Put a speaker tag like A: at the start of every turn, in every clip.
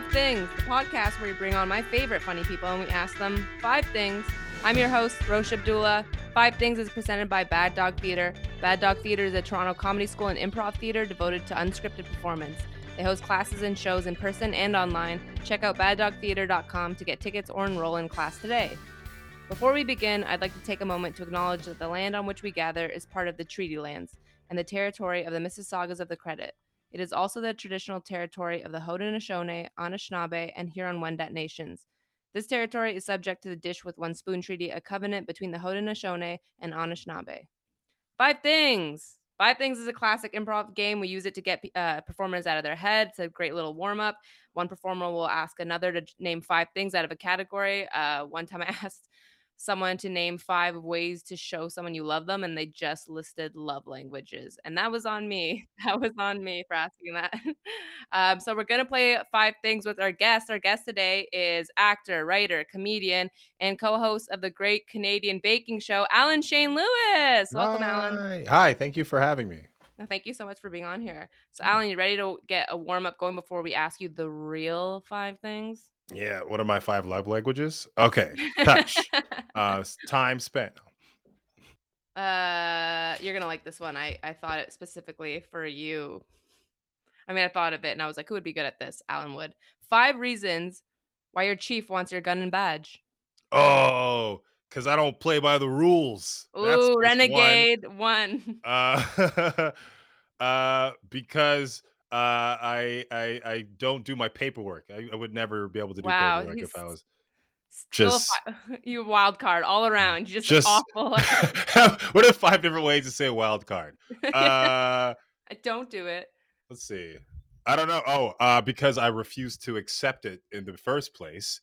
A: Five Things, the podcast where we bring on my favorite funny people and we ask them five things. I'm your host, Roche Abdullah. Five Things is presented by Bad Dog Theater. Bad Dog Theater is a Toronto comedy school and improv theater devoted to unscripted performance. They host classes and shows in person and online. Check out baddogtheater.com to get tickets or enroll in class today. Before we begin, I'd like to take a moment to acknowledge that the land on which we gather is part of the Treaty Lands and the territory of the Mississaugas of the Credit. It is also the traditional territory of the Haudenosaunee, Anishinaabe, and Huron-Wendat nations. This territory is subject to the Dish with One Spoon Treaty, a covenant between the Haudenosaunee and Anishinaabe. Five things. Five things is a classic improv game. We use it to get uh, performers out of their head. It's a great little warm up. One performer will ask another to name five things out of a category. Uh, one time I asked someone to name five ways to show someone you love them, and they just listed love languages. And that was on me. That was on me for asking that. um, so we're going to play five things with our guest. Our guest today is actor, writer, comedian, and co host of the great Canadian baking show, Alan Shane Lewis. Welcome, Alan.
B: Hi. Hi, thank you for having me.
A: Thank you so much for being on here. So, Alan, you ready to get a warm up going before we ask you the real five things?
B: Yeah, what are my five love languages? Okay, touch, uh, time spent.
A: uh, you're gonna like this one. I I thought it specifically for you. I mean, I thought of it and I was like, who would be good at this? Alan would. Five reasons why your chief wants your gun and badge.
B: Oh, because I don't play by the rules.
A: Ooh,
B: just one.
A: renegade one.
B: Uh, uh, because uh, I I I don't do my paperwork. I, I would never be able to do
A: Wow,
B: paperwork if I was just
A: you a wild card all around. You just,
B: just.
A: awful.
B: what are five different ways to say wild card? Uh.
A: I don't do it.
B: let's see i don't know oh uh because i refused to accept it in the first place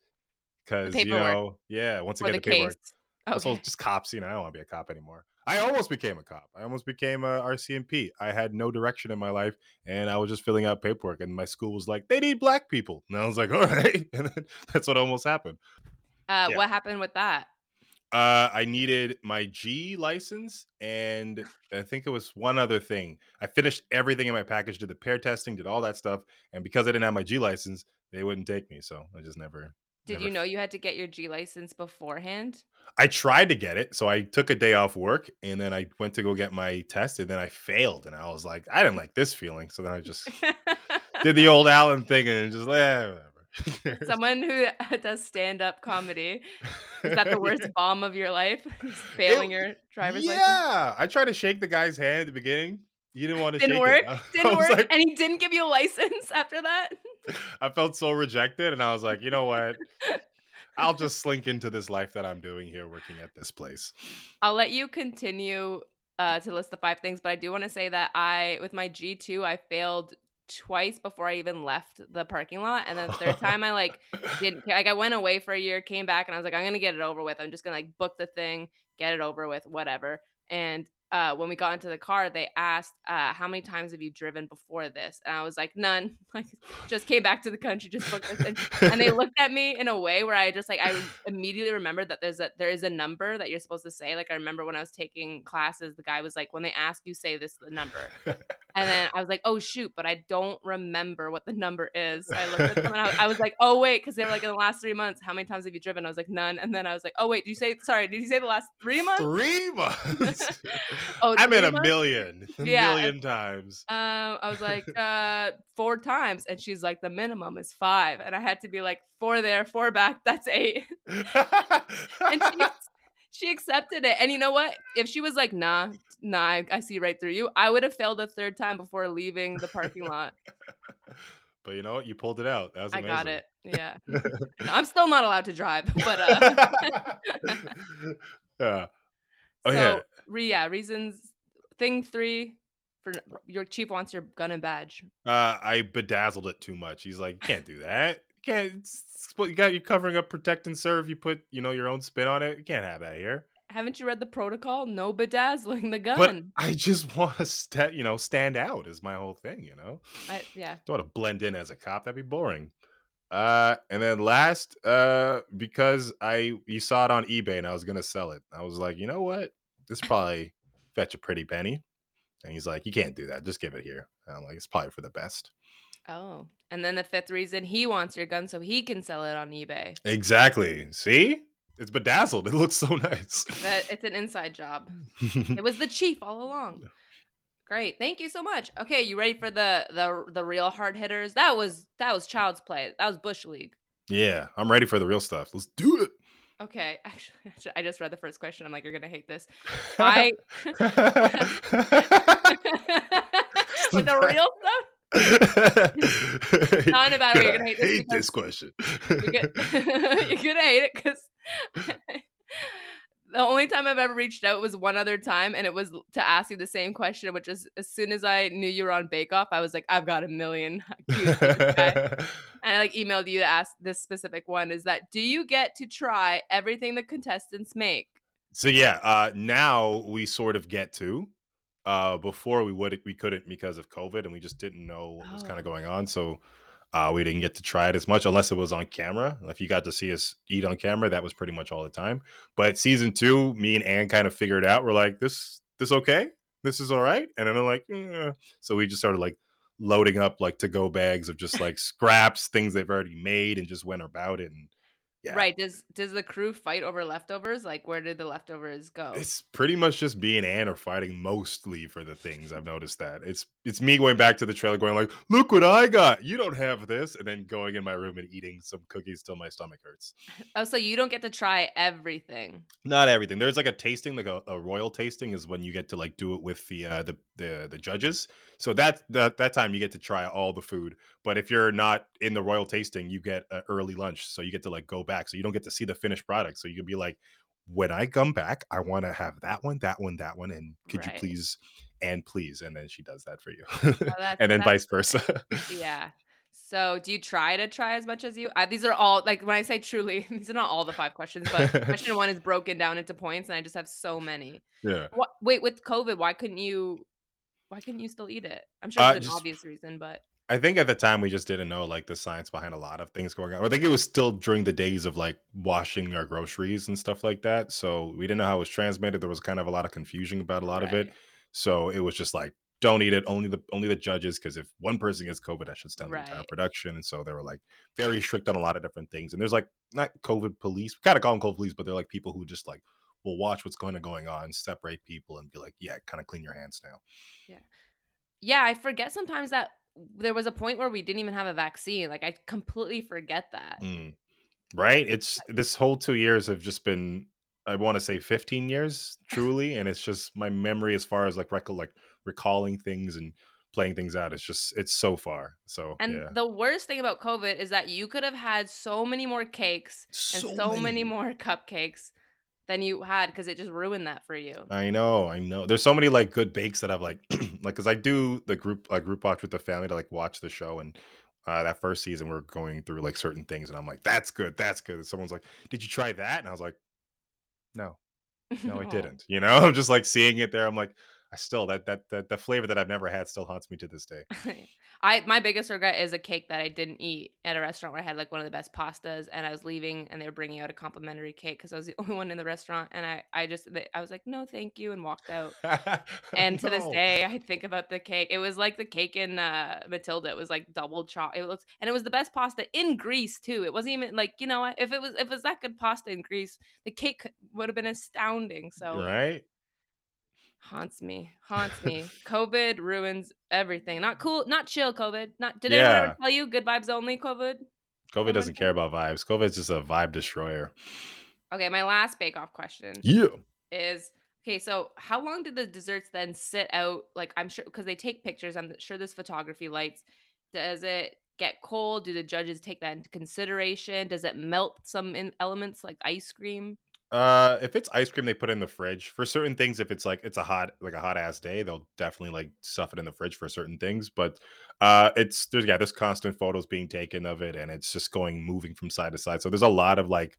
B: because you know yeah once again
A: the
B: the paperwork
A: case.
B: also just cops you know i don't want to be a cop anymore i almost became a cop i almost became a rcmp i had no direction in my life and i was just filling out paperwork and my school was like they need black people and i was like all right and then that's what almost happened
A: Uh,
B: yeah.
A: what happened with that?
B: uh, I needed my G license, and I think it was one other thing. I finished everything in my package, did the pair testing, did all that stuff, and because I didn't have my G license, they wouldn't take me. So I just never.
A: Did
B: never
A: you know you had to get your G license beforehand?
B: I tried to get it, so I took a day off work, and then I went to go get my test, and then I failed, and I was like, I didn't like this feeling, so then I just did the old Alan thing, and just eh, whatever.
A: Someone who does stand up comedy is that the worst bomb of your life? Just Failing your driver's license?
B: yeah, I tried to shake the guy's hand at the beginning. You didn't want to
A: Didn't
B: shake
A: work.
B: it.
A: Didn't work.
B: like-
A: and he didn't give you a license after that.
B: I felt so rejected, and I was like, you know what? I'll just slink into this life that I'm doing here, working at this place.
A: I'll let you continue uh, to list the five things, but I do want to say that I, with my G2, I failed twice before I even left the parking lot. And then the third time I like didn't. Like I went away for a year, came back, and I was like, I'm gonna get it over with. I'm just gonna like book the thing, get it over with, whatever. And uh, when we got into the car, they asked, uh, "How many times have you driven before this?" And I was like, "None. Like, just came back to the country, just booked this." And, and they looked at me in a way where I just like I immediately remembered that there's a there is a number that you're supposed to say. Like I remember when I was taking classes, the guy was like, "When they ask you, say this the number." And then I was like, "Oh shoot!" But I don't remember what the number is. So I looked at them and I, I was like, "Oh wait," because they were like, "In the last three months, how many times have you driven?" I was like, "None." And then I was like, "Oh wait, did you say sorry? Did you say the last three months?"
B: Three months.
A: Oh,
B: I'm
A: three
B: at a
A: months?
B: million, a
A: Yeah.
B: million times.
A: Um, I was like, uh, four times, and she's like, the minimum is five, and I had to be like, four there, four back, that's eight. and she, she accepted it. And you know what? If she was like, nah, nah, I, I see right through you, I would have failed a third time before leaving the parking lot.
B: but you know what? You pulled it out. That was
A: I got it. Yeah. No, I'm still not allowed to drive, but uh,
B: Yeah. Oh yeah.
A: So, re- yeah, reasons. Thing three for your chief wants your gun and badge.
B: Uh, I bedazzled it too much. He's like, "You can't do that. You can't. You got. You covering up, protect and serve. You put, you know, your own spin on it. You can't have that here."
A: Haven't you read the protocol? No bedazzling the gun. But.
B: I just want to, sta you know, stand out is my whole thing. You know,
A: I, yeah.
B: don't want to blend in as a cop. That'd be boring. Uh, and then last, uh, because I you saw it on eBay and I was gonna sell it. I was like, you know what? This probably fetch a pretty penny. And he's like, you can't do that. Just give it here. And I'm like, it's probably for the best.
A: Oh. And then the fifth reason he wants your gun so he can sell it on eBay.
B: Exactly. See? It's bedazzled. It looks so nice.
A: That it's an inside job. It was the chief all along. Great. Thank you so much. Okay, you ready for the the the real hard hitters? That was that was child's play. That was bush league.
B: yeah, I'm ready for the real stuff. Let's do it.
A: Okay, actually, I just read the first question. I'm like, you're gonna hate this. I with the real stuff. Not about it, you're gonna hate this
B: hate this question.
A: You're gonna, you're gonna hate it because the only time I've ever reached out was one other time, and it was to ask you the same question, which is as soon as I knew you were on Bake Off, I was like, I've got a million cues for this guy. and I like emailed you to ask this specific one: is that do you get to try everything the contestants make?
B: so yeah, uh now we sort of get to. Uh before we would we couldn't because of COVID and we just didn't know what was kind
A: Oh.
B: of going on. So uh we didn't get to try it as much unless it was on camera. If you got to see us eat on camera, that was pretty much all the time. But season two, me and Ann kind of figured out we're like, this this okay? This is all right. And then I'm like, "Eh." so we just started like loading up like to go bags of just like scraps, things they've already made, and just went about it. And yeah,
A: Right? Does does the crew fight over leftovers? Like, where did the leftovers go?
B: It's pretty much just me and Ann are fighting mostly for the things. I've noticed that. It's it's me going back to the trailer going like, look what I got. You don't have this. And then going in my room and eating some cookies till my stomach hurts.
A: Oh, so you don't get to try everything.
B: Not everything. There's like a tasting, like a, a royal tasting is when you get to like do it with the uh the the, the judges. So that that that time you get to try all the food. But if you're not in the royal tasting, you get an early lunch. So you get to like go back. So you don't get to see the finished product. So you can be like, when I come back, I want to have that one, that one, that one, and could
A: Right.
B: you please and please, and then she does that for you,
A: that's-
B: and then vice versa.
A: Yeah. So do you try to try as much as you? These are all like when I say truly, these are not all the five questions, but question one is broken down into points, and I just have so many.
B: yeah,
A: What? Wait, with COVID, why couldn't you? Why couldn't you still eat it? I'm sure
B: Uh,
A: it's an
B: just-
A: obvious reason, but
B: I think at the time we just didn't know like the science behind a lot of things going on. I think it was still during the days of like washing our groceries and stuff like that. So we didn't know how it was transmitted. There was kind of a lot of confusion about a lot of it. So it was just like, don't eat it. Only the only the judges, because if one person gets COVID, that shuts down the entire
A: Right.
B: production. And so they were like very strict on a lot of different things. And there's like not COVID police, kind of call them COVID police, but they're like people who just like will watch what's going to going on, separate people, and be like, yeah, kind of clean your hands now.
A: Yeah. Yeah, I forget sometimes that there was a point where we didn't even have a vaccine. Like I completely forget that.
B: Mm. Right? It's this whole two years have just been, I want to say 15 years, truly. and it's just my memory as far as like recollect recalling things and playing things out. It's just it's so far. So
A: And
B: yeah.
A: the worst thing about COVID is that you could have had so many more cakes and so, many. more cupcakes than you had because it just ruined that for you.
B: I know, I know. There's so many like good bakes that I've like like because I do the group uh, group watch with the family to like watch the show and uh, that first season we're going through like certain things and I'm like that's good that's good. And someone's like did you try that and I was like no no I didn't you know I'm just like seeing it there I'm like I still that that that the flavor that I've never had still haunts me to this day.
A: I my biggest regret is a cake that I didn't eat at a restaurant where I had like one of the best pastas, and I was leaving, and they were bringing out a complimentary cake because I was the only one in the restaurant, and I I just I was like no thank you and walked out. And to this day, I think about the cake. It was like the cake in uh, Matilda. It was like double chop. It looks and it was the best pasta in Greece too. It wasn't even like you know what? if it was if it was that good pasta in Greece, the cake would have been astounding. So
B: right
A: haunts me, haunts me. COVID ruins everything. Not cool, not chill. COVID. Not did anyone ever tell you good vibes only? COVID.
B: COVID doesn't care about vibes. COVID is just a vibe destroyer.
A: Okay, my last bake off question.
B: Yeah.
A: is okay so how long did the desserts then sit out like i'm sure because they take pictures i'm sure there's photography lights does it get cold do the judges take that into consideration does it melt some in elements like ice cream
B: Uh, if it's ice cream, they put it in the fridge. For certain things, if it's like it's a hot like a hot ass day, they'll definitely like stuff it in the fridge for certain things. But uh, it's there's yeah, there's constant photos being taken of it, and it's just going moving from side to side. So there's a lot of like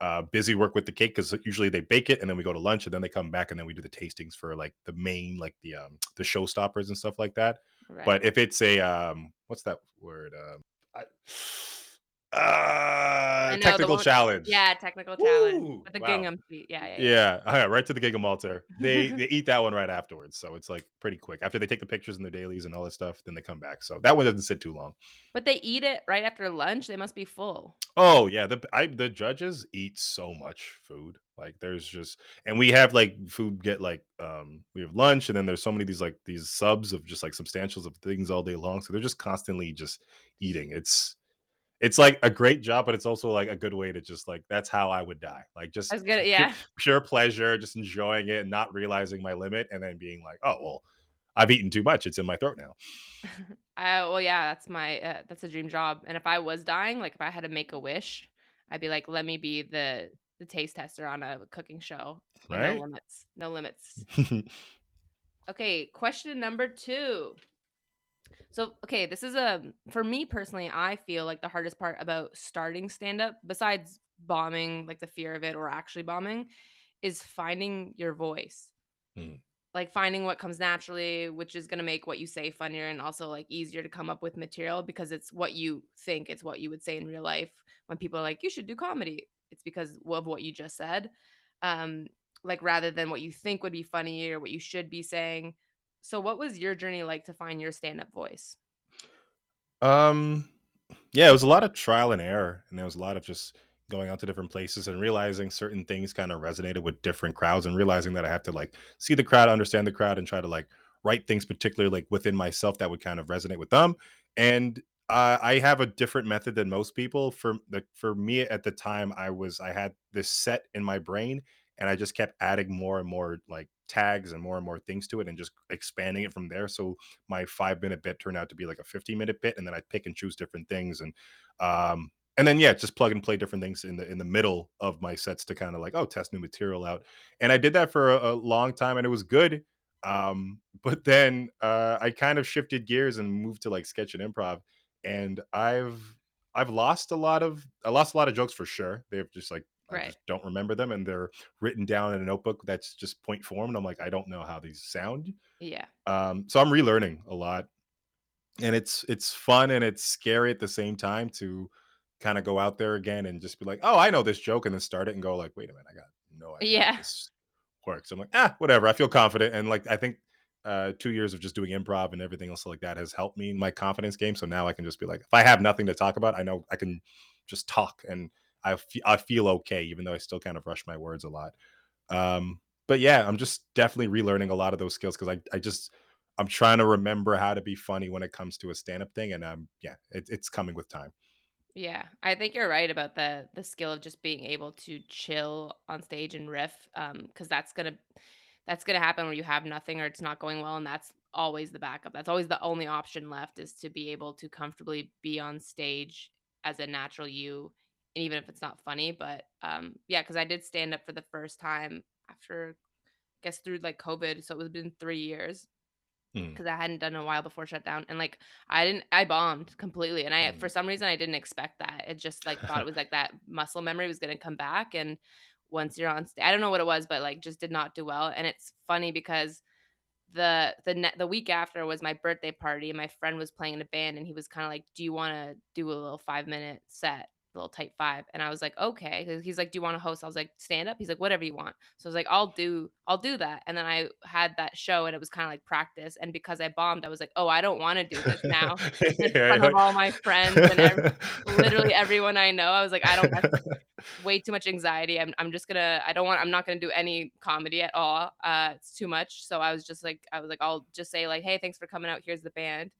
B: uh busy work with the cake because usually they bake it and then we go to lunch and then they come back and then we do the tastings for like the main like the um the showstoppers and stuff like that.
A: Right.
B: But if it's a um what's that word? Um I, uh
A: know
B: technical
A: one
B: challenge.
A: yeah, technical challenge
B: Woo!
A: with the
B: Wow.
A: gingham feet. Yeah, yeah, yeah.
B: Yeah, oh, right to the gingham altar. They they eat that one right afterwards, so it's like pretty quick. After they take the pictures and their dailies and all that stuff, then they come back. So that one doesn't sit too long.
A: But they eat it right after lunch. They must be full.
B: Oh yeah, the I the judges eat so much food. Like there's just and we have like food get like um we have lunch and then there's so many of these like these subs of just like substantials of things all day long. So they're just constantly just eating. It's it's like a great job, but it's also like a good way to just like that's how I would die. Like just
A: gonna, yeah.
B: pure pleasure, just enjoying it and not realizing my limit and then being like, "Oh, well, I've eaten too much. It's in my throat now."
A: I well, yeah, that's my uh, that's a dream job. And if I was dying, like if I had to make a wish, I'd be like, let me be the the taste tester on a cooking show. And no limits. No limits. Okay, question number two. So, okay, this is a for me personally, I feel like the hardest part about starting stand up, besides bombing, like the fear of it or actually bombing, is finding your voice.
B: Mm,
A: Like finding what comes naturally, which is going to make what you say funnier and also like easier to come up with material because it's what you think, it's what you would say in real life when people are like, you should do comedy. It's because of what you just said. Um, like rather than what you think would be funny or what you should be saying. So, what was your journey like to find your stand up voice?
B: Um, yeah, it was a lot of trial and error, and there was a lot of just going out to different places and realizing certain things kind of resonated with different crowds, and realizing that I have to like see the crowd, understand the crowd, and try to like write things particularly like within myself that would kind of resonate with them. And uh, I have a different method than most people. For the for me at the time, I was I had this set in my brain, and I just kept adding more and more like tags and more and more things to it, and just expanding it from there. So my five minute bit turned out to be like a 15 minute bit and then i'd pick and choose different things and um and then yeah just plug and play different things in the in the middle of my sets to kind of like oh test new material out and i did that for a, a long time and it was good um but then uh i kind of shifted gears and moved to like sketch and improv and i've i've lost a lot of i lost a lot of jokes for sure they've just like i
A: Right.
B: just don't remember them and they're written down in a notebook that's just point form and i'm like i don't know how these sound
A: Yeah.
B: um, so I'm relearning a lot, and it's it's fun and it's scary at the same time to kind of go out there again and just be like, "Oh, I know this joke," and then start it and go like, "Wait a minute, I got no idea
A: Yeah.
B: this works." I'm like, "Ah, whatever." I feel confident, and like I think uh, two years of just doing improv and everything else like that has helped me in my confidence game. So now I can just be like, if I have nothing to talk about, I know I can just talk, and I I feel okay, even though I still kind of rush my words a lot. Um, but yeah, I'm just definitely relearning a lot of those skills because I I just I'm trying to remember how to be funny when it comes to a stand-up thing, and um, yeah, it, it's coming with time.
A: Yeah, I think you're right about the the skill of just being able to chill on stage and riff, um, because that's gonna that's gonna happen where you have nothing or it's not going well, and that's always the backup. That's always the only option left is to be able to comfortably be on stage as a natural you, and even if it's not funny. But um, yeah, because I did stand up for the first time after, I guess through like COVID, so it was been three years.
B: Mm,
A: 'Cause I hadn't done a while before shutdown, and, like, I didn't I bombed completely, and I for
B: mm,
A: some reason, I didn't expect that. It just, like, thought it was, like, that muscle memory was gonna come back, and once you're on sta I don't know what it was, but, like, just did not do well, and it's funny because the the ne the week after was my birthday party, and my friend was playing in a band, and he was kinda like, "Do you wanna do a little five-minute set, a little type 5?" And I was like, okay. he's like, "Do you wanna host?" I was like, "Stand up?" He's like, "Whatever you want." So I was like, "I'll do I'll do that." And then I had that show, and it was kinda like practice, and because I bombed, I was like, "Oh, I don't wanna do this now in front of all my friends and ev literally everyone I know." I was like, "I don't that's way too much anxiety. I'm I'm just gonna I don't want I'm not gonna do any comedy at all. Uh, it's too much." So I was just like I was like, "I'll just say like, hey, thanks for coming out. Here's the band."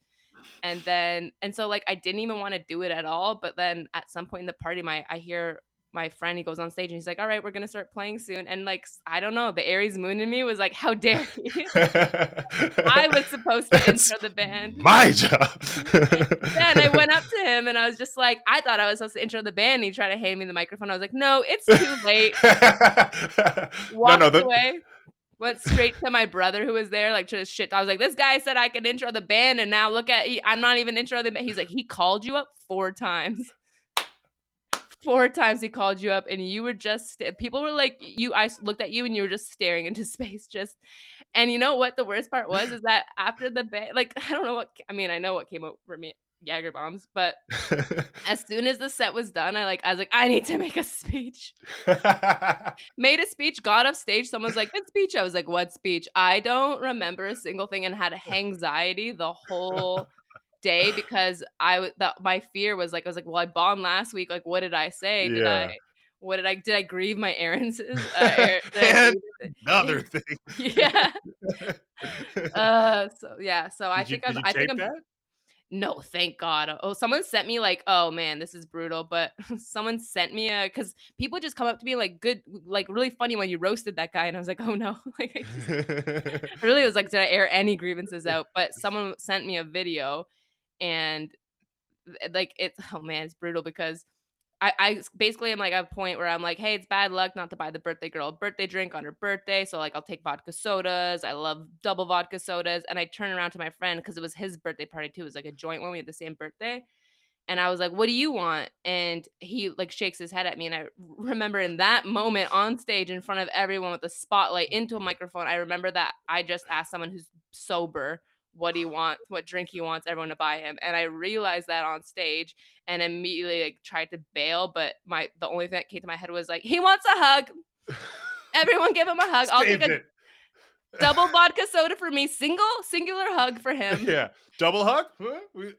A: And then and so like I didn't even want to do it at all. But then at some point in the party, my I hear my friend he goes on stage and he's like, "All right, we're gonna start playing soon." And like I don't know, the Aries moon in me was like, "How dare you?" I was supposed to
B: That's
A: intro the band.
B: my job.
A: Yeah, and I went up to him and I was just like, I thought I was supposed to intro the band. And he tried to hand me the microphone. I was like, no, it's too late.
B: no, no, the,
A: away. Went straight to my brother who was there, like just shit. I was like, this guy said I could intro the band, and now look at I'm not even intro the band. He's like, he called you up four times. Four times he called you up, and you were just people were like, you. I looked at you, and you were just staring into space, just. And you know what? The worst part was is that after the band, like I don't know what. I mean, I know what came over me, Jagger bombs, but as soon as the set was done, I like I was like, I need to make a speech. Made a speech, got off stage. Someone's like, "Good speech." I was like, "What speech?" I don't remember a single thing, and had anxiety the whole day because I that my fear was like I was like, "Well, I bombed last week. Like, what did I say? Did
B: Yeah.
A: I? What did I? Did I grieve my errands? Uh, er-
B: Another thing.
A: yeah. Uh. So yeah. So I
B: did you,
A: think
B: did
A: I'm. I think I'm.
B: that?
A: No, thank God. Oh, someone sent me like, oh man, this is brutal. But someone sent me a because people just come up to me like good, like really funny when you roasted that guy, and I was like, oh no, like I just I really was like, did I air any grievances out? But someone sent me a video, and eh, like it's oh man, it's brutal because I, I basically am like at a point where I'm like, hey, it's bad luck not to buy the birthday girl a birthday drink on her birthday. So like I'll take vodka sodas. I love double vodka sodas. And I turn around to my friend because it was his birthday party too. It was like a joint one. We had the same birthday. And I was like, what do you want? And he like shakes his head at me. And I remember in that moment on stage in front of everyone with the spotlight into a microphone, I remember that I just asked someone who's sober what he wants, what drink he wants everyone to buy him. And I realized that on stage and immediately like tried to bail. But my the only thing that came to my head was like, he wants a hug. Everyone give him a hug. I'll take a double vodka soda for me. Single, singular hug for him.
B: yeah. Double hug? Huh? We,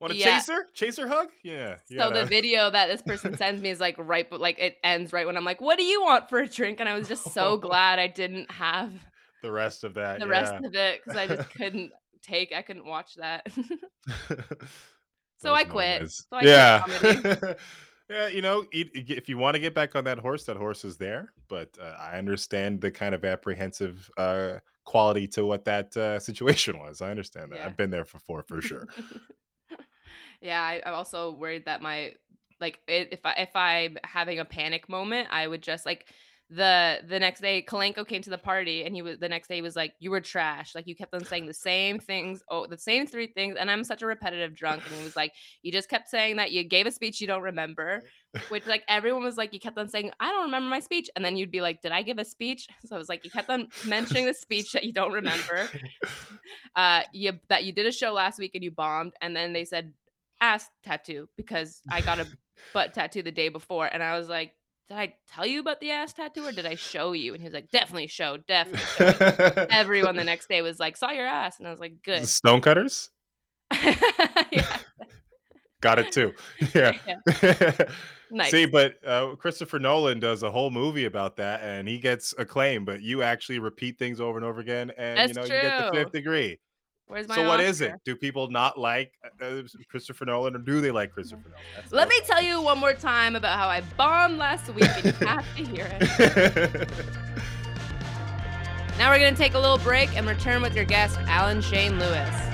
B: want a
A: Yeah.
B: chaser? Chaser hug? Yeah.
A: So the video that this person sends me is like right, but like it ends right when I'm like, "What do you want for a drink?" And I was just so glad I didn't have
B: the rest of that.
A: the
B: yeah.
A: rest of it because I just couldn't take. I couldn't watch that. So I quit.
B: moments.
A: So I
B: yeah. yeah, you know, if you want to get back on that horse, that horse is there. But uh, I understand the kind of apprehensive uh, quality to what that uh, situation was. I understand that.
A: Yeah.
B: I've been there before, for sure.
A: yeah, I, I'm also worried that my like if I if I'm having a panic moment, I would just like the the next day Kalenko came to the party and he was the next day he was like you were trash. Like you kept on saying the same things oh the same three things and I'm such a repetitive drunk and he was like you just kept saying that you gave a speech you don't remember which like everyone was like you kept on saying I don't remember my speech and then you'd be like did I give a speech? So I was like you kept on mentioning the speech that you don't remember uh you that you did a show last week and you bombed and then they said ass tattoo because I got a butt tattoo the day before and I was like did I tell you about the ass tattoo or did I show you and he was like definitely show definitely show. everyone the next day was like saw your ass and I was like good
B: Stonecutters
A: yeah,
B: got it too. Yeah.
A: nice
B: See, but uh, Christopher Nolan does a whole movie about that, and he gets acclaim. But you actually repeat things over and over again, and you
A: That's
B: know you get the fifth degree.
A: Where's my
B: So what is it? Do people not like uh, uh, Christopher Nolan, or do they like Christopher Nolan? That's
A: let me tell you one more time about how I bombed last week and you have to hear it now we're gonna take a little break and return with your guest Alan Shane Lewis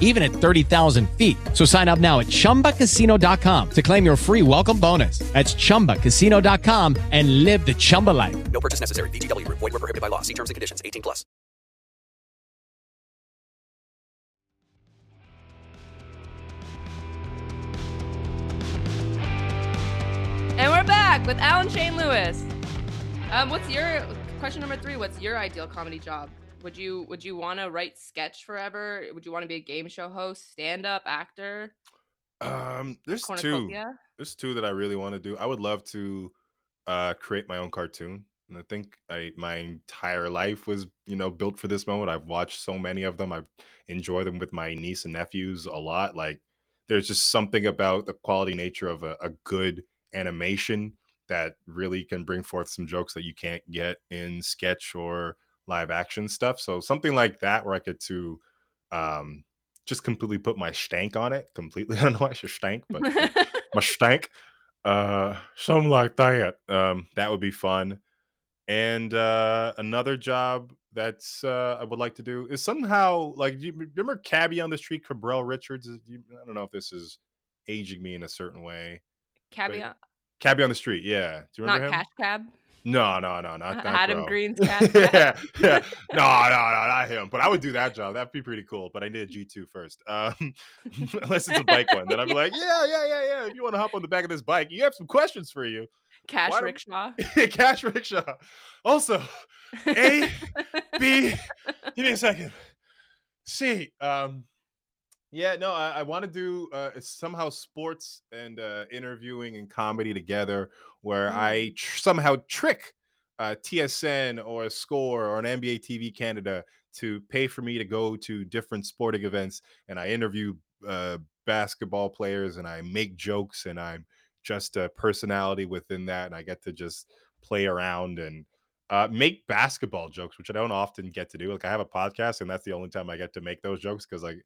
C: even at 30,000 feet. So sign up now at chumbacasino.com to claim your free welcome bonus. That's chumbacasino.com and live the Chumba life.
D: No purchase necessary. VGW Group. Void were prohibited by law. See terms and conditions. 18 plus.
A: And we're back with Alan Shane Lewis. Um, what's your question number three? What's your ideal comedy job? Would you would you want to write sketch forever? Would you want to be a game show host, stand up actor,
B: um, there's two. There's two that I really want to do. I would love to uh, create my own cartoon. And I think I my entire life was, you know, built for this moment. I've watched so many of them. I've enjoyed them with my niece and nephews a lot. Like there's just something about the quality nature of a, a good animation that really can bring forth some jokes that you can't get in sketch or live action stuff. So something like that where I get to um just completely put my stank on it. Completely. I don't know why I should stank, but my, stank. Uh something like that. Um, that would be fun. And uh another job that's uh I would like to do is somehow like do you remember Cabbie on the Street, Cabral Richards? You- I don't know if this is aging me in a certain way. But
A: Caveat,
B: Cabbie on the Street, yeah. Do you
A: not
B: remember him?
A: cash cab.
B: No, no, no, not that
A: Adam
B: Growe.
A: Green's cab.
B: yeah, yeah. No, no, no, not him. But I would do that job. That'd be pretty cool. But I need a G2 first. Um, unless it's a bike one. Then I'd be like, yeah, yeah, yeah, yeah. If you want to hop on the back of this bike, you have some questions for you.
A: Cash
B: Why do-
A: rickshaw.
B: Cash rickshaw. Also, A, B, give me a second. C. Um, yeah, no, I, I want to do uh, somehow sports and uh, interviewing and comedy together, where I tr- somehow trick uh, TSN or a Score or an NBA TV Canada to pay for me to go to different sporting events, and I interview uh, basketball players, and I make jokes, and I'm just a personality within that, and I get to just play around and uh, make basketball jokes, which I don't often get to do. Like I have a podcast, and that's the only time I get to make those jokes because like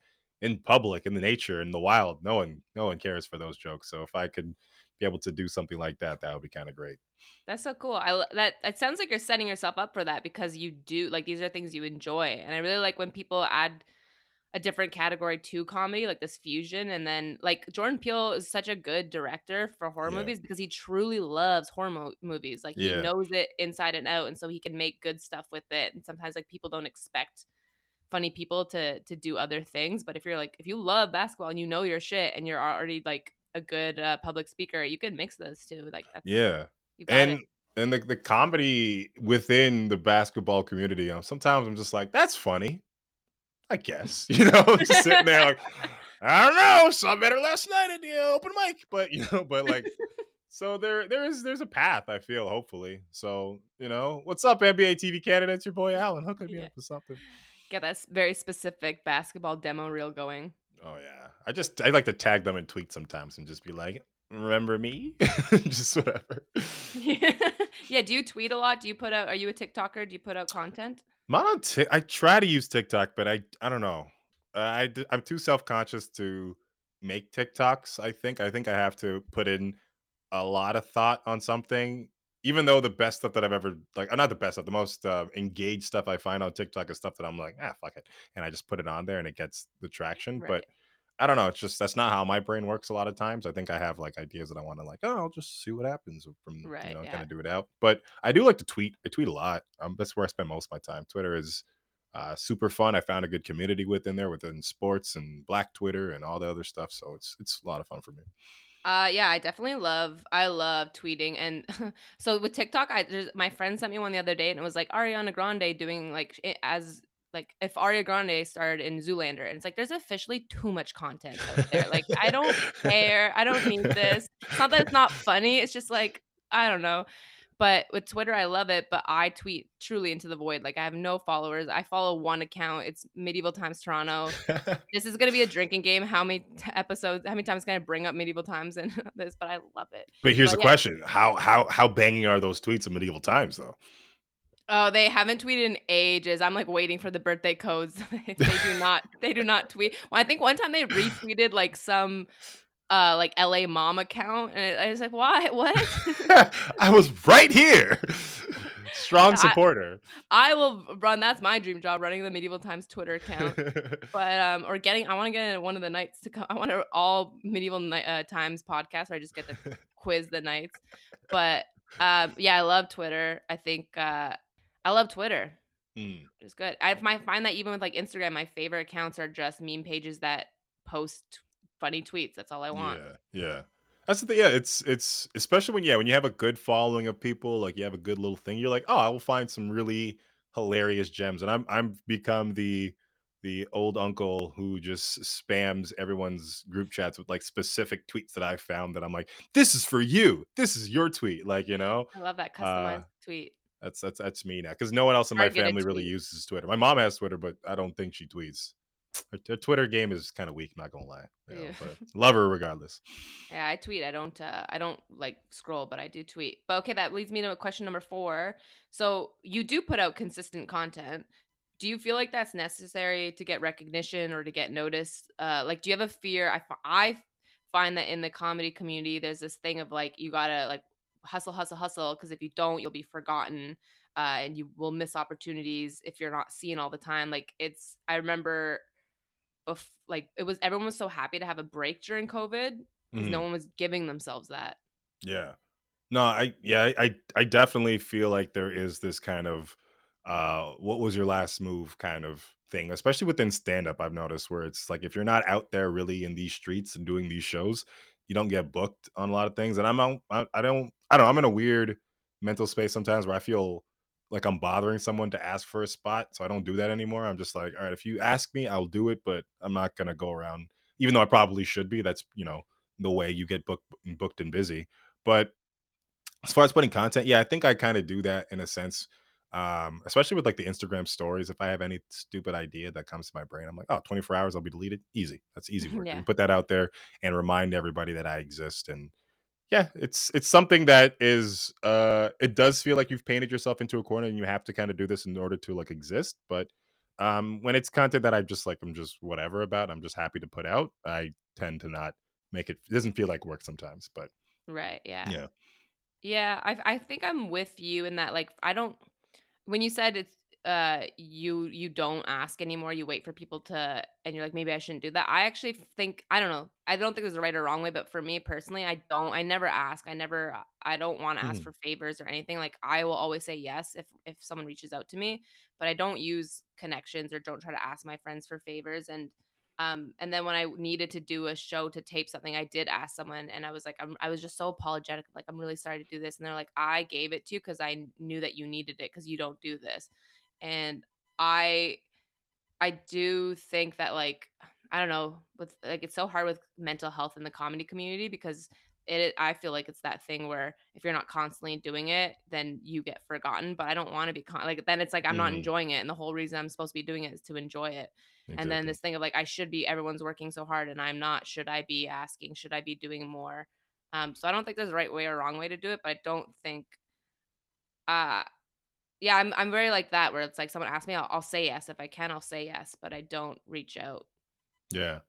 B: in public, in the nature, in the wild, no one, no one cares for those jokes. So if I could be able to do something like that, that would be kind of great.
A: That's so cool. I that it sounds like you're setting yourself up for that because you do like these are things you enjoy, and I really like when people add a different category to comedy, like this fusion. And then like Jordan Peele is such a good director for horror
B: Yeah.
A: movies because he truly loves horror mo- movies. Like he
B: Yeah.
A: knows it inside and out, and so he can make good stuff with it. And sometimes like people don't expect funny people to to do other things, but if you're like if you love basketball and you know your shit and you're already like a good uh, public speaker, you can mix those two. Like that's
B: Yeah, and
A: it.
B: and the the comedy within the basketball community, know, sometimes I'm just like, that's funny, I guess. You know, just sitting there like, I don't know, saw better last night at the open mic, but you know, but like, so there there is there's a path. I feel hopefully. So you know, what's up, NBA TV Canada? It's your boy Alan. Hook me
A: Yeah.
B: up with something.
A: Get that s- very specific basketball demo reel going.
B: Oh yeah, I just I like to tag them and tweet sometimes and just be like, remember me, just whatever.
A: yeah. yeah. Do you tweet a lot? Do you put out? Are you a TikToker? Do you put out content?
B: Not on Tik I try to use TikTok, but I I don't know. I d- I'm too self conscious to make TikToks. I think I think I have to put in a lot of thought on something. Even though the best stuff that I've ever like, uh, not the best stuff, the most uh, engaged stuff I find on TikTok is stuff that I'm like, ah, fuck it, and I just put it on there and it gets the traction.
A: Right.
B: But I don't know. It's just that's not how my brain works a lot of times. I think I have like ideas that I want to like, oh, I'll just see what happens from
A: Right,
B: you know,
A: yeah.
B: kind of do it out. But I do like to tweet. I tweet a lot. Um, that's where I spend most of my time. Twitter is uh, super fun. I found a good community within there, within sports and Black Twitter and all the other stuff. So it's it's a lot of fun for me.
A: Uh yeah, I definitely love I love tweeting and so with TikTok I there's, my friend sent me one the other day and it was like Ariana Grande doing like it as like if Ariana Grande starred in Zoolander and it's like there's officially too much content out there. Like I don't care. I don't need this. It's not that it's not funny. It's just like I don't know. But with Twitter, I love it. But I tweet truly into the void. Like I have no followers. I follow one account. It's Medieval Times Toronto. This is gonna be a drinking game. How many t- episodes? How many times can I bring up medieval times and this? But I love it.
B: But here's
A: But
B: the
A: yeah.
B: question: How how how banging are those tweets of medieval times though?
A: Oh, they haven't tweeted in ages. I'm like waiting for the birthday codes. they do not. They do not tweet. Well, I think one time they retweeted like some, uh, like LA mom account, and I was like, why? What?
B: I was right here. Strong supporter.
A: I will run. That's my dream job, running the medieval times Twitter account. but um, or getting. I want to get in one of the nights to come. I want to all medieval ni- uh, times podcast where I just get to quiz the knights. But um, yeah, I love Twitter. I think uh, I love Twitter.
B: Mm.
A: It's good. I might find that even with like Instagram, my favorite accounts are just meme pages that post funny tweets. That's all I want.
B: Yeah, yeah. That's the thing. Yeah, it's it's especially when yeah when you have a good following of people, like you have a good little thing. You're like, oh, I will find some really hilarious gems, and I'm I'm become the the old uncle who just spams everyone's group chats with like specific tweets that I found that I'm like, this is for you. This is your tweet. Like you know,
A: I love that
B: Uh,
A: customized tweet.
B: That's that's that's me now because no one else in my
A: Hard to get
B: family really uses Twitter. My mom has Twitter, but I don't think she tweets. Her, her Twitter game is kind of weak. Not gonna lie, you know,
A: Yeah.
B: but love her regardless.
A: Yeah, I tweet. I don't. Uh, I don't like scroll, but I do tweet. But okay, that leads me to question number four. So you do put out consistent content. Do you feel like that's necessary to get recognition or to get noticed? Uh, like, do you have a fear? I I find that in the comedy community, there's this thing of like you gotta like hustle, hustle, hustle, because if you don't, you'll be forgotten. Uh, and you will miss opportunities if you're not seen all the time. Like it's, I remember, bef- like it was everyone was so happy to have a break during COVID because
B: Mhm.
A: no one was giving themselves that.
B: Yeah. No, I yeah, I I I definitely feel like there is this kind of uh what was your last move kind of thing, especially within stand up I've noticed where it's like if you're not out there really in these streets and doing these shows, you don't get booked on a lot of things and I'm out, I, I don't I don't I'm in a weird mental space sometimes where I feel like I'm bothering someone to ask for a spot, so I don't do that anymore. I'm just like, all right, if you ask me, I'll do it, but I'm not going to go around even though I probably should be. That's, you know, the way you get booked booked and busy. But as far as putting content, yeah, I think I kind of do that in a sense. Um, especially with like the Instagram stories. If I have any stupid idea that comes to my brain, I'm like, oh, 24 hours, I'll be deleted. Easy. That's easy work. You
A: Yeah.
B: can put that out there and remind everybody that I exist. And yeah, it's it's something that is uh it does feel like you've painted yourself into a corner and you have to kind of do this in order to like exist. But um when it's content that I just like I'm just whatever about, I'm just happy to put out, I tend to not make it it doesn't feel like work sometimes. But
A: Right. Yeah.
B: yeah.
A: Yeah. I I think I'm with you in that. Like, I don't. when you said it's uh you you don't ask anymore you wait for people to and you're like maybe i shouldn't do that i actually think i don't know i don't think there's a right or wrong way but for me personally i don't i never ask i never uh, i don't want to ask
B: Mhm.
A: for favors or anything like i will always say yes if if someone reaches out to me but i don't use connections or don't try to ask my friends for favors and um and then when i needed to do a show to tape something i did ask someone and i was like I'm, i was just so apologetic like i'm really sorry to do this and they're like i gave it to you because i knew that you needed it because you don't do this and i i do think that like i don't know with like it's so hard with mental health in the comedy community because it i feel like it's that thing where if you're not constantly doing it then you get forgotten but i don't want to be con- like then it's like i'm not
B: Mhm.
A: enjoying it and the whole reason i'm supposed to be doing it is to enjoy it. And then this thing of like i should be everyone's working so hard and i'm not should i be asking should i be doing more? Um so i don't think there's a right way or wrong way to do it but i don't think uh yeah, I'm I'm very like that where it's like someone asks me, I'll, I'll say yes. If I can, I'll say yes, but I don't reach out.
B: Yeah.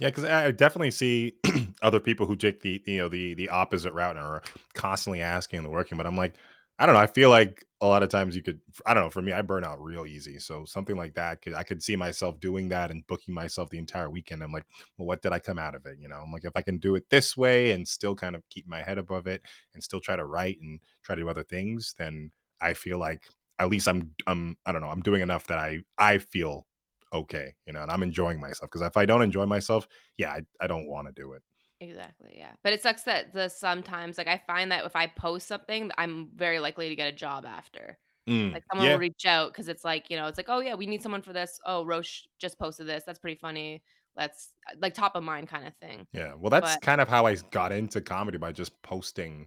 B: Yeah, because I definitely see other people who take the you know the the opposite route and are constantly asking and working. But I'm like, I don't know. I feel like a lot of times you could, I don't know. For me, I burn out real easy. So something like that, could I could see myself doing that and booking myself the entire weekend. I'm like, well, what did I come out of it? You know, I'm like, if I can do it this way and still kind of keep my head above it and still try to write and try to do other things, then I feel like at least I'm I'm I don't know. I'm doing enough that I I feel okay, you know, and I'm enjoying myself. Because if I don't enjoy myself yeah, I, I don't want to do it.
A: Exactly. Yeah. But it sucks that the sometimes like I find that if I post something, I'm very likely to get a job after.
B: Mm,
A: Like someone will reach out because it's like, you know, it's like, oh yeah, we need someone for this. Oh, Roche just posted this. That's pretty funny. Let's like top of mind kind of thing.
B: yeah. Well, that's
A: But
B: kind of how I got into comedy by just posting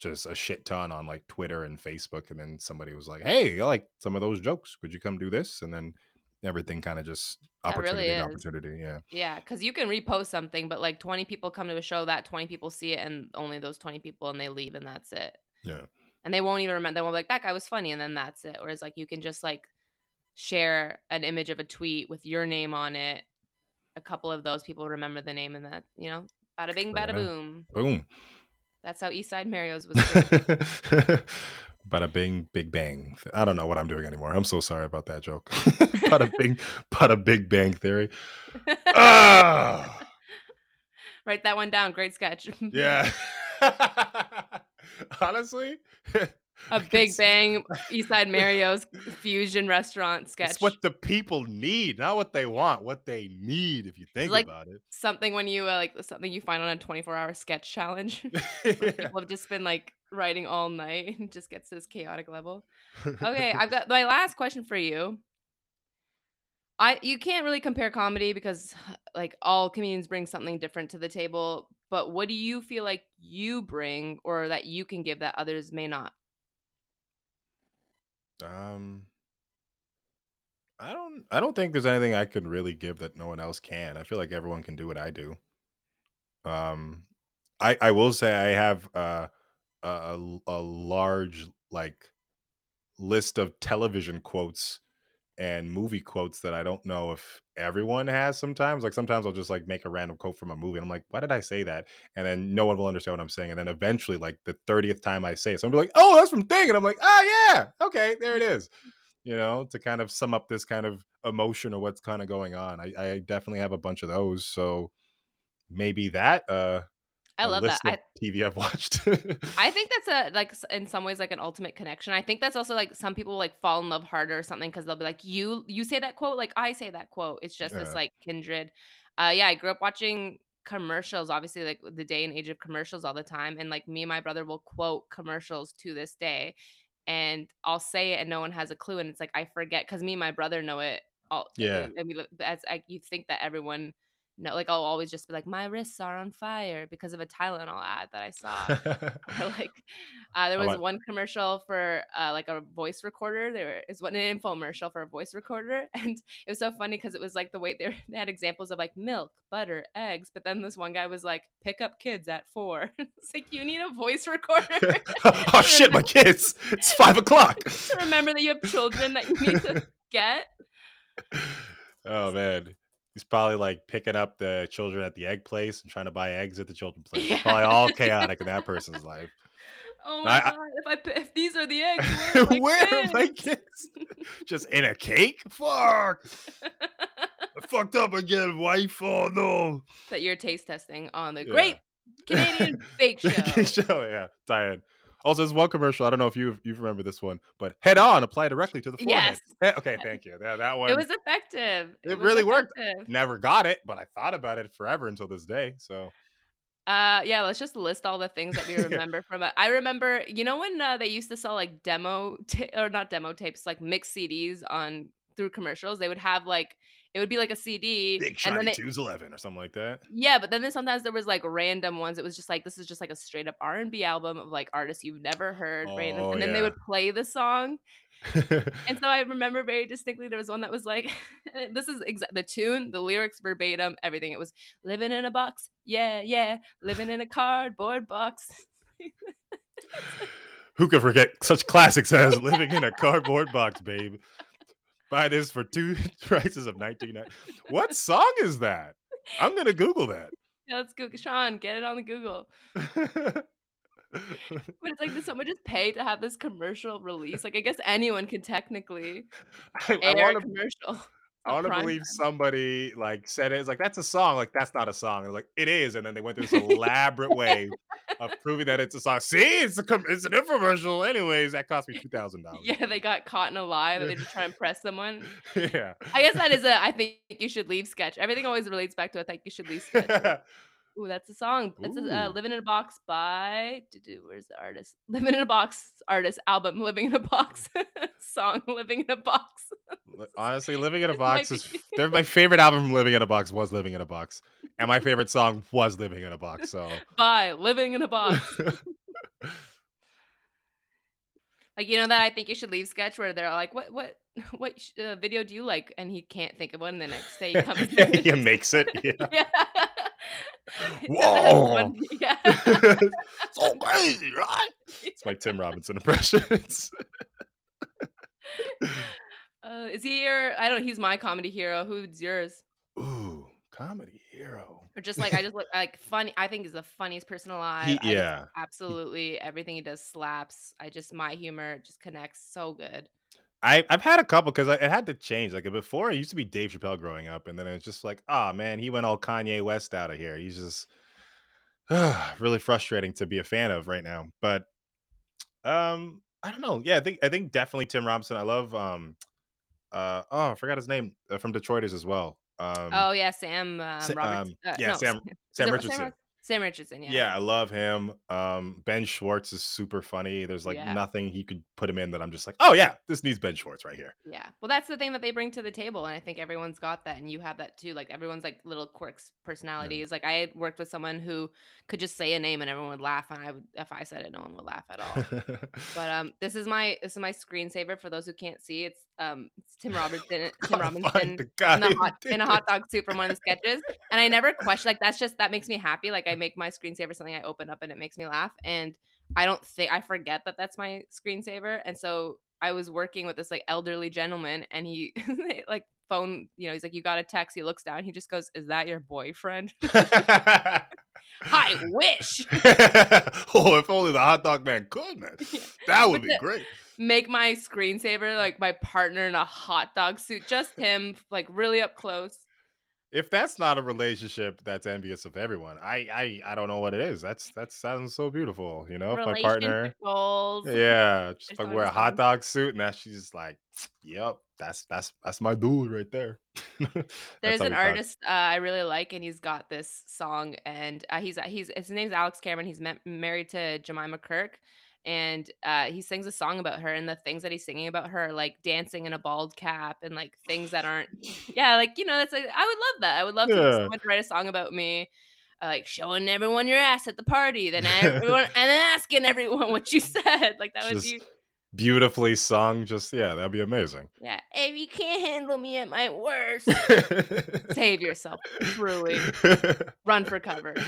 B: just a shit ton on like Twitter and Facebook, and then somebody was like, "Hey, I like some of those jokes. Could you come do this?" And then everything kind of just
A: that really
B: opportunity opportunity. Yeah,
A: Yeah, because you can repost something, but like 20 people come to a show, that 20 people see it, and only those 20 people, and they leave, and that's it.
B: yeah,
A: And they won't even remember. They won't be like, that guy was funny, and then that's it. Whereas like you can just like share an image of a tweet with your name on it. A couple of those people remember the name, and that you know, bada bing, bada boom.
B: Boom.
A: That's how Eastside Mario's was.
B: Bada bing, big bang. I don't know what I'm doing anymore. I'm so sorry about that joke. bada bing, bada big bang theory. Ah,
A: Write that one down. Great sketch.
B: yeah. Honestly,
A: a Big Bang Eastside Mario's fusion restaurant sketch.
B: It's what the people need, not what they want. What they need, if you think
A: like
B: about it.
A: something when you uh, like something you find on a 24 hour sketch challenge
B: Yeah.
A: people have just been like writing all night and just gets this chaotic level. Okay, I've got my last question for you. I you can't really compare comedy because like all comedians bring something different to the table, but what do you feel like you bring or that you can give that others may not?
B: Um, I don't. I don't think there's anything I could really give that no one else can. I feel like everyone can do what I do. Um, I I will say I have uh, a a large like list of television quotes and movie quotes that I don't know if everyone has sometimes. Like sometimes I'll just like make a random quote from a movie and I'm like, why did I say that? And then no one will understand what I'm saying. And then eventually, like the 30th time I say it, somebody like, oh, that's from Thing. And I'm like, oh yeah, okay, there it is. You know, to kind of sum up this kind of emotion or what's kind of going on. I, I definitely have a bunch of those. So maybe that uh
A: I love that. I
B: TV I've watched.
A: I think that's a like in some ways like an ultimate connection. I think that's also like some people like fall in love harder or something because they'll be like, you you say that quote, like I say that quote. It's just this like kindred. Uh yeah, I grew up watching commercials, obviously like the day and age of commercials all the time. And like me and my brother will quote commercials to this day. And I'll say it and no one has a clue. And it's like I forget because me and my brother know it all
B: Yeah.
A: and and we as like you think that everyone know like I'll always just be like, my wrists are on fire because of a Tylenol ad that I saw or like, uh, there was one commercial for, uh, like, a voice recorder. There is one an infomercial for a voice recorder, and it was so funny because it was, like, the way they they had examples of, like, milk, butter, eggs, but then this one guy was like, "Pick up kids at 4." It's like, you need a voice recorder
B: oh shit, my kids. It's five o'clock.
A: remember that you have children that you need to get.
B: Oh man. He's probably like picking up the children at the egg place and trying to buy eggs at the children's place. It's probably all chaotic in that person's life.
A: Oh my
B: I,
A: god, if I if these are the eggs, where are my
B: where are my
A: kids?
B: kids? Just in a cake? Fuck. I fucked up again, wife. Oh no.
A: That you're taste testing on the
B: Yeah.
A: Great Canadian Bake
B: Big
A: Show.
B: show, yeah. Diane. Also, there's one commercial. I don't know if you you remember this one, but head on, apply directly to the forehead.
A: Yes.
B: Okay, thank you. Yeah, that one.
A: It was effective. It
B: It
A: was
B: really worked. Never got it, but I thought about it forever until this day. So
A: Uh, yeah, let's just list all the things that we
B: yeah.
A: remember from it. I remember, you know, when uh, they used to sell like demo ta- or not demo tapes, like mixed CDs on through commercials. They would have like it would be like a CD,
B: Big
A: and then
B: Shiny Tunes eleven or something like that.
A: yeah, but then, then sometimes there was like random ones. It was just like this is just like a straight up R and B album of like artists you've never heard, random,
B: Oh
A: and then they would play the song. And so I remember very distinctly there was one that was like, this is the tune, the lyrics verbatim, everything. It was living in a box, yeah, yeah, living in a cardboard box.
B: Who could forget such classics as "Living in a Cardboard Box," babe? Buy this for two prices of nineteen. What song is that? I'm gonna Google that.
A: Yeah, let's go, Sean, get it on the Google. But it's like, did someone just pay to have this commercial release? Like, I guess anyone can technically
B: I, I
A: air a
B: want to.
A: commercial
B: I want to believe
A: time.
B: somebody like said it. It's like that's a song. Like that's not a song. And like it is, and then they went through this elaborate way of proving that it's a song. See, it's a com- it's an infomercial. Anyways, that cost me two thousand dollars.
A: Yeah, they got caught in a lie that they just try and impress someone.
B: yeah.
A: I guess that is a I think you should leave sketch. Everything always relates back to I think you should leave sketch. Ooh, that's a song. It's a uh, "Living in a Box" by where's the artist? "Living in a Box" artist album, "Living in a Box" song, "Living in a Box."
B: Honestly, Living in a Box is my favorite album from Living in a Box was Living in a Box. And my favorite song was Living in a Box. So
A: by "Living in a Box." Like you know that I think you should leave sketch where they're like, "What what what sh- uh, video do you like?" and he can't think of one. And the next day he comes in.
B: he makes it. Yeah.
A: yeah.
B: Whoa.
A: yeah.
B: so crazy, right? It's my Tim Robinson impressions.
A: Uh, is he your? I don't. Know. He's my comedy hero. Who's yours?
B: Ooh, comedy hero.
A: Or just like I just look like funny. I think he's the funniest person alive.
B: He yeah.
A: Absolutely everything he does slaps. I just my humor just connects so good.
B: I I've had a couple because it had to change. Like before, it used to be Dave Chappelle growing up, and then it's just like, oh man, he went all Kanye West out of here. He's just really frustrating to be a fan of right now. But um, I don't know. Yeah, I think I think definitely Tim Robinson. I love um uh oh I forgot his name uh, from Detroiters as well. Um,
A: Oh yeah, Sam
B: Sa-
A: um, Roberts.
B: um
A: Uh,
B: yeah,
A: no,
B: Sam
A: Sam,
B: Sam Richardson.
A: Sam? Sam Richardson, yeah.
B: Yeah, I love him. Um, Ben Schwartz is super funny. There's like
A: Yeah.
B: nothing he could put him in that I'm just like, oh yeah, this needs Ben Schwartz right here.
A: Yeah. Well, that's the thing that they bring to the table. And I think everyone's got that. And you have that too. Like everyone's like little quirks, personalities. Like I had worked with someone who could just say a name and everyone would laugh. And I would, if I said it, no one would laugh at all. but um, this is my, this is my screensaver for those who can't see. It's um, Tim Robinson, Tim Robinson in, the hot, in a hot dog soup from one of the sketches. And I never question, like, that's just, that makes me happy. Like I make my screensaver something I open up and it makes me laugh. And I don't think I forget that that's my screensaver. And so I was working with this like elderly gentleman and he like phone, you know, he's like, You got a text. He looks down. He just goes, Is that your boyfriend? I wish.
B: oh, if only the hot dog man could, man. That would
A: But
B: be
A: the-
B: great.
A: Make my screensaver like my partner in a hot dog suit, just him, like really up close.
B: If that's not a relationship that's envious of everyone, I I I don't know what it is. That's that sounds so beautiful, you know. If my partner,
A: goals.
B: yeah, just like wear a hot dog suit, and that she's just like, yep, that's that's that's my dude right there.
A: There's an artist uh, I really like, and he's got this song, and uh, he's he's his name's Alex Cameron. He's ma- married to Jemima Kirk, and uh, he sings a song about her, and the things that he's singing about her, like dancing in a bald cap, and like things that aren't, yeah, like you know, that's like I would love that. I would love to
B: Yeah.
A: someone to write a song about me. uh, Like showing everyone your ass at the party, then everyone and then asking everyone what you said. Like that would be
B: beautifully sung. Just yeah, that'd be amazing.
A: yeah. If you can't handle me at my worst, save yourself. Truly, run for cover.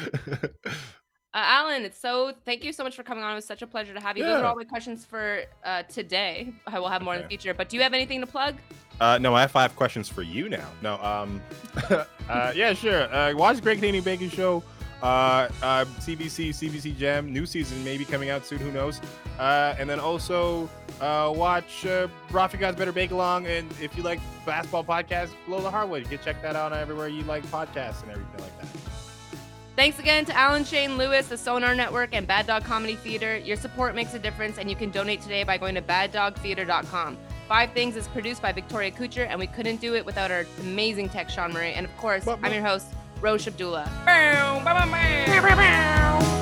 A: Uh, Alan, it's so thank you so much for coming on. It was such a pleasure to have you. Those are all my questions for uh, today. I will have more in the future. But do you have anything to plug?
B: Uh, no, I have five questions for you now. No, um, uh, yeah, sure. Uh, watch Great Canadian Baking Show. Uh, uh, CBC, CBC Gem, new season maybe coming out soon. Who knows? Uh, and then also uh, watch uh, Rafi Guys Better Bake Along. And if you like basketball podcasts, Below the Hardwood, you can check that out everywhere you like podcasts and everything like that.
A: Thanks again to Alan Shane Lewis, the Sonar Network, and Bad Dog Comedy Theater. Your support makes a difference, and you can donate today by going to baddogtheater.com. Five Things is produced by Victoria Kucher, and we couldn't do it without our amazing tech, Sean Murray. And of course,
B: Bow, bow.
A: I'm your host, Roche Abdullah. Bow, bow, bow, bow. Bow, bow, bow.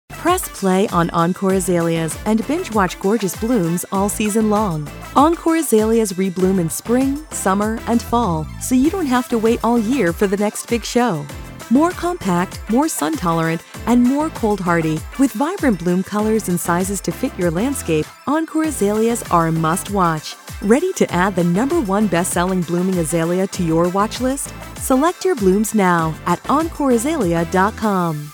E: Press play on Encore Azaleas and binge watch gorgeous blooms all season long. Encore Azaleas rebloom in spring, summer, and fall, so you don't have to wait all year for the next big show. More compact, more sun tolerant, and more cold hardy. With vibrant bloom colors and sizes to fit your landscape, Encore Azaleas are a must watch. Ready to add the number one best selling blooming azalea to your watch list? Select your blooms now at EncoreAzalea.com.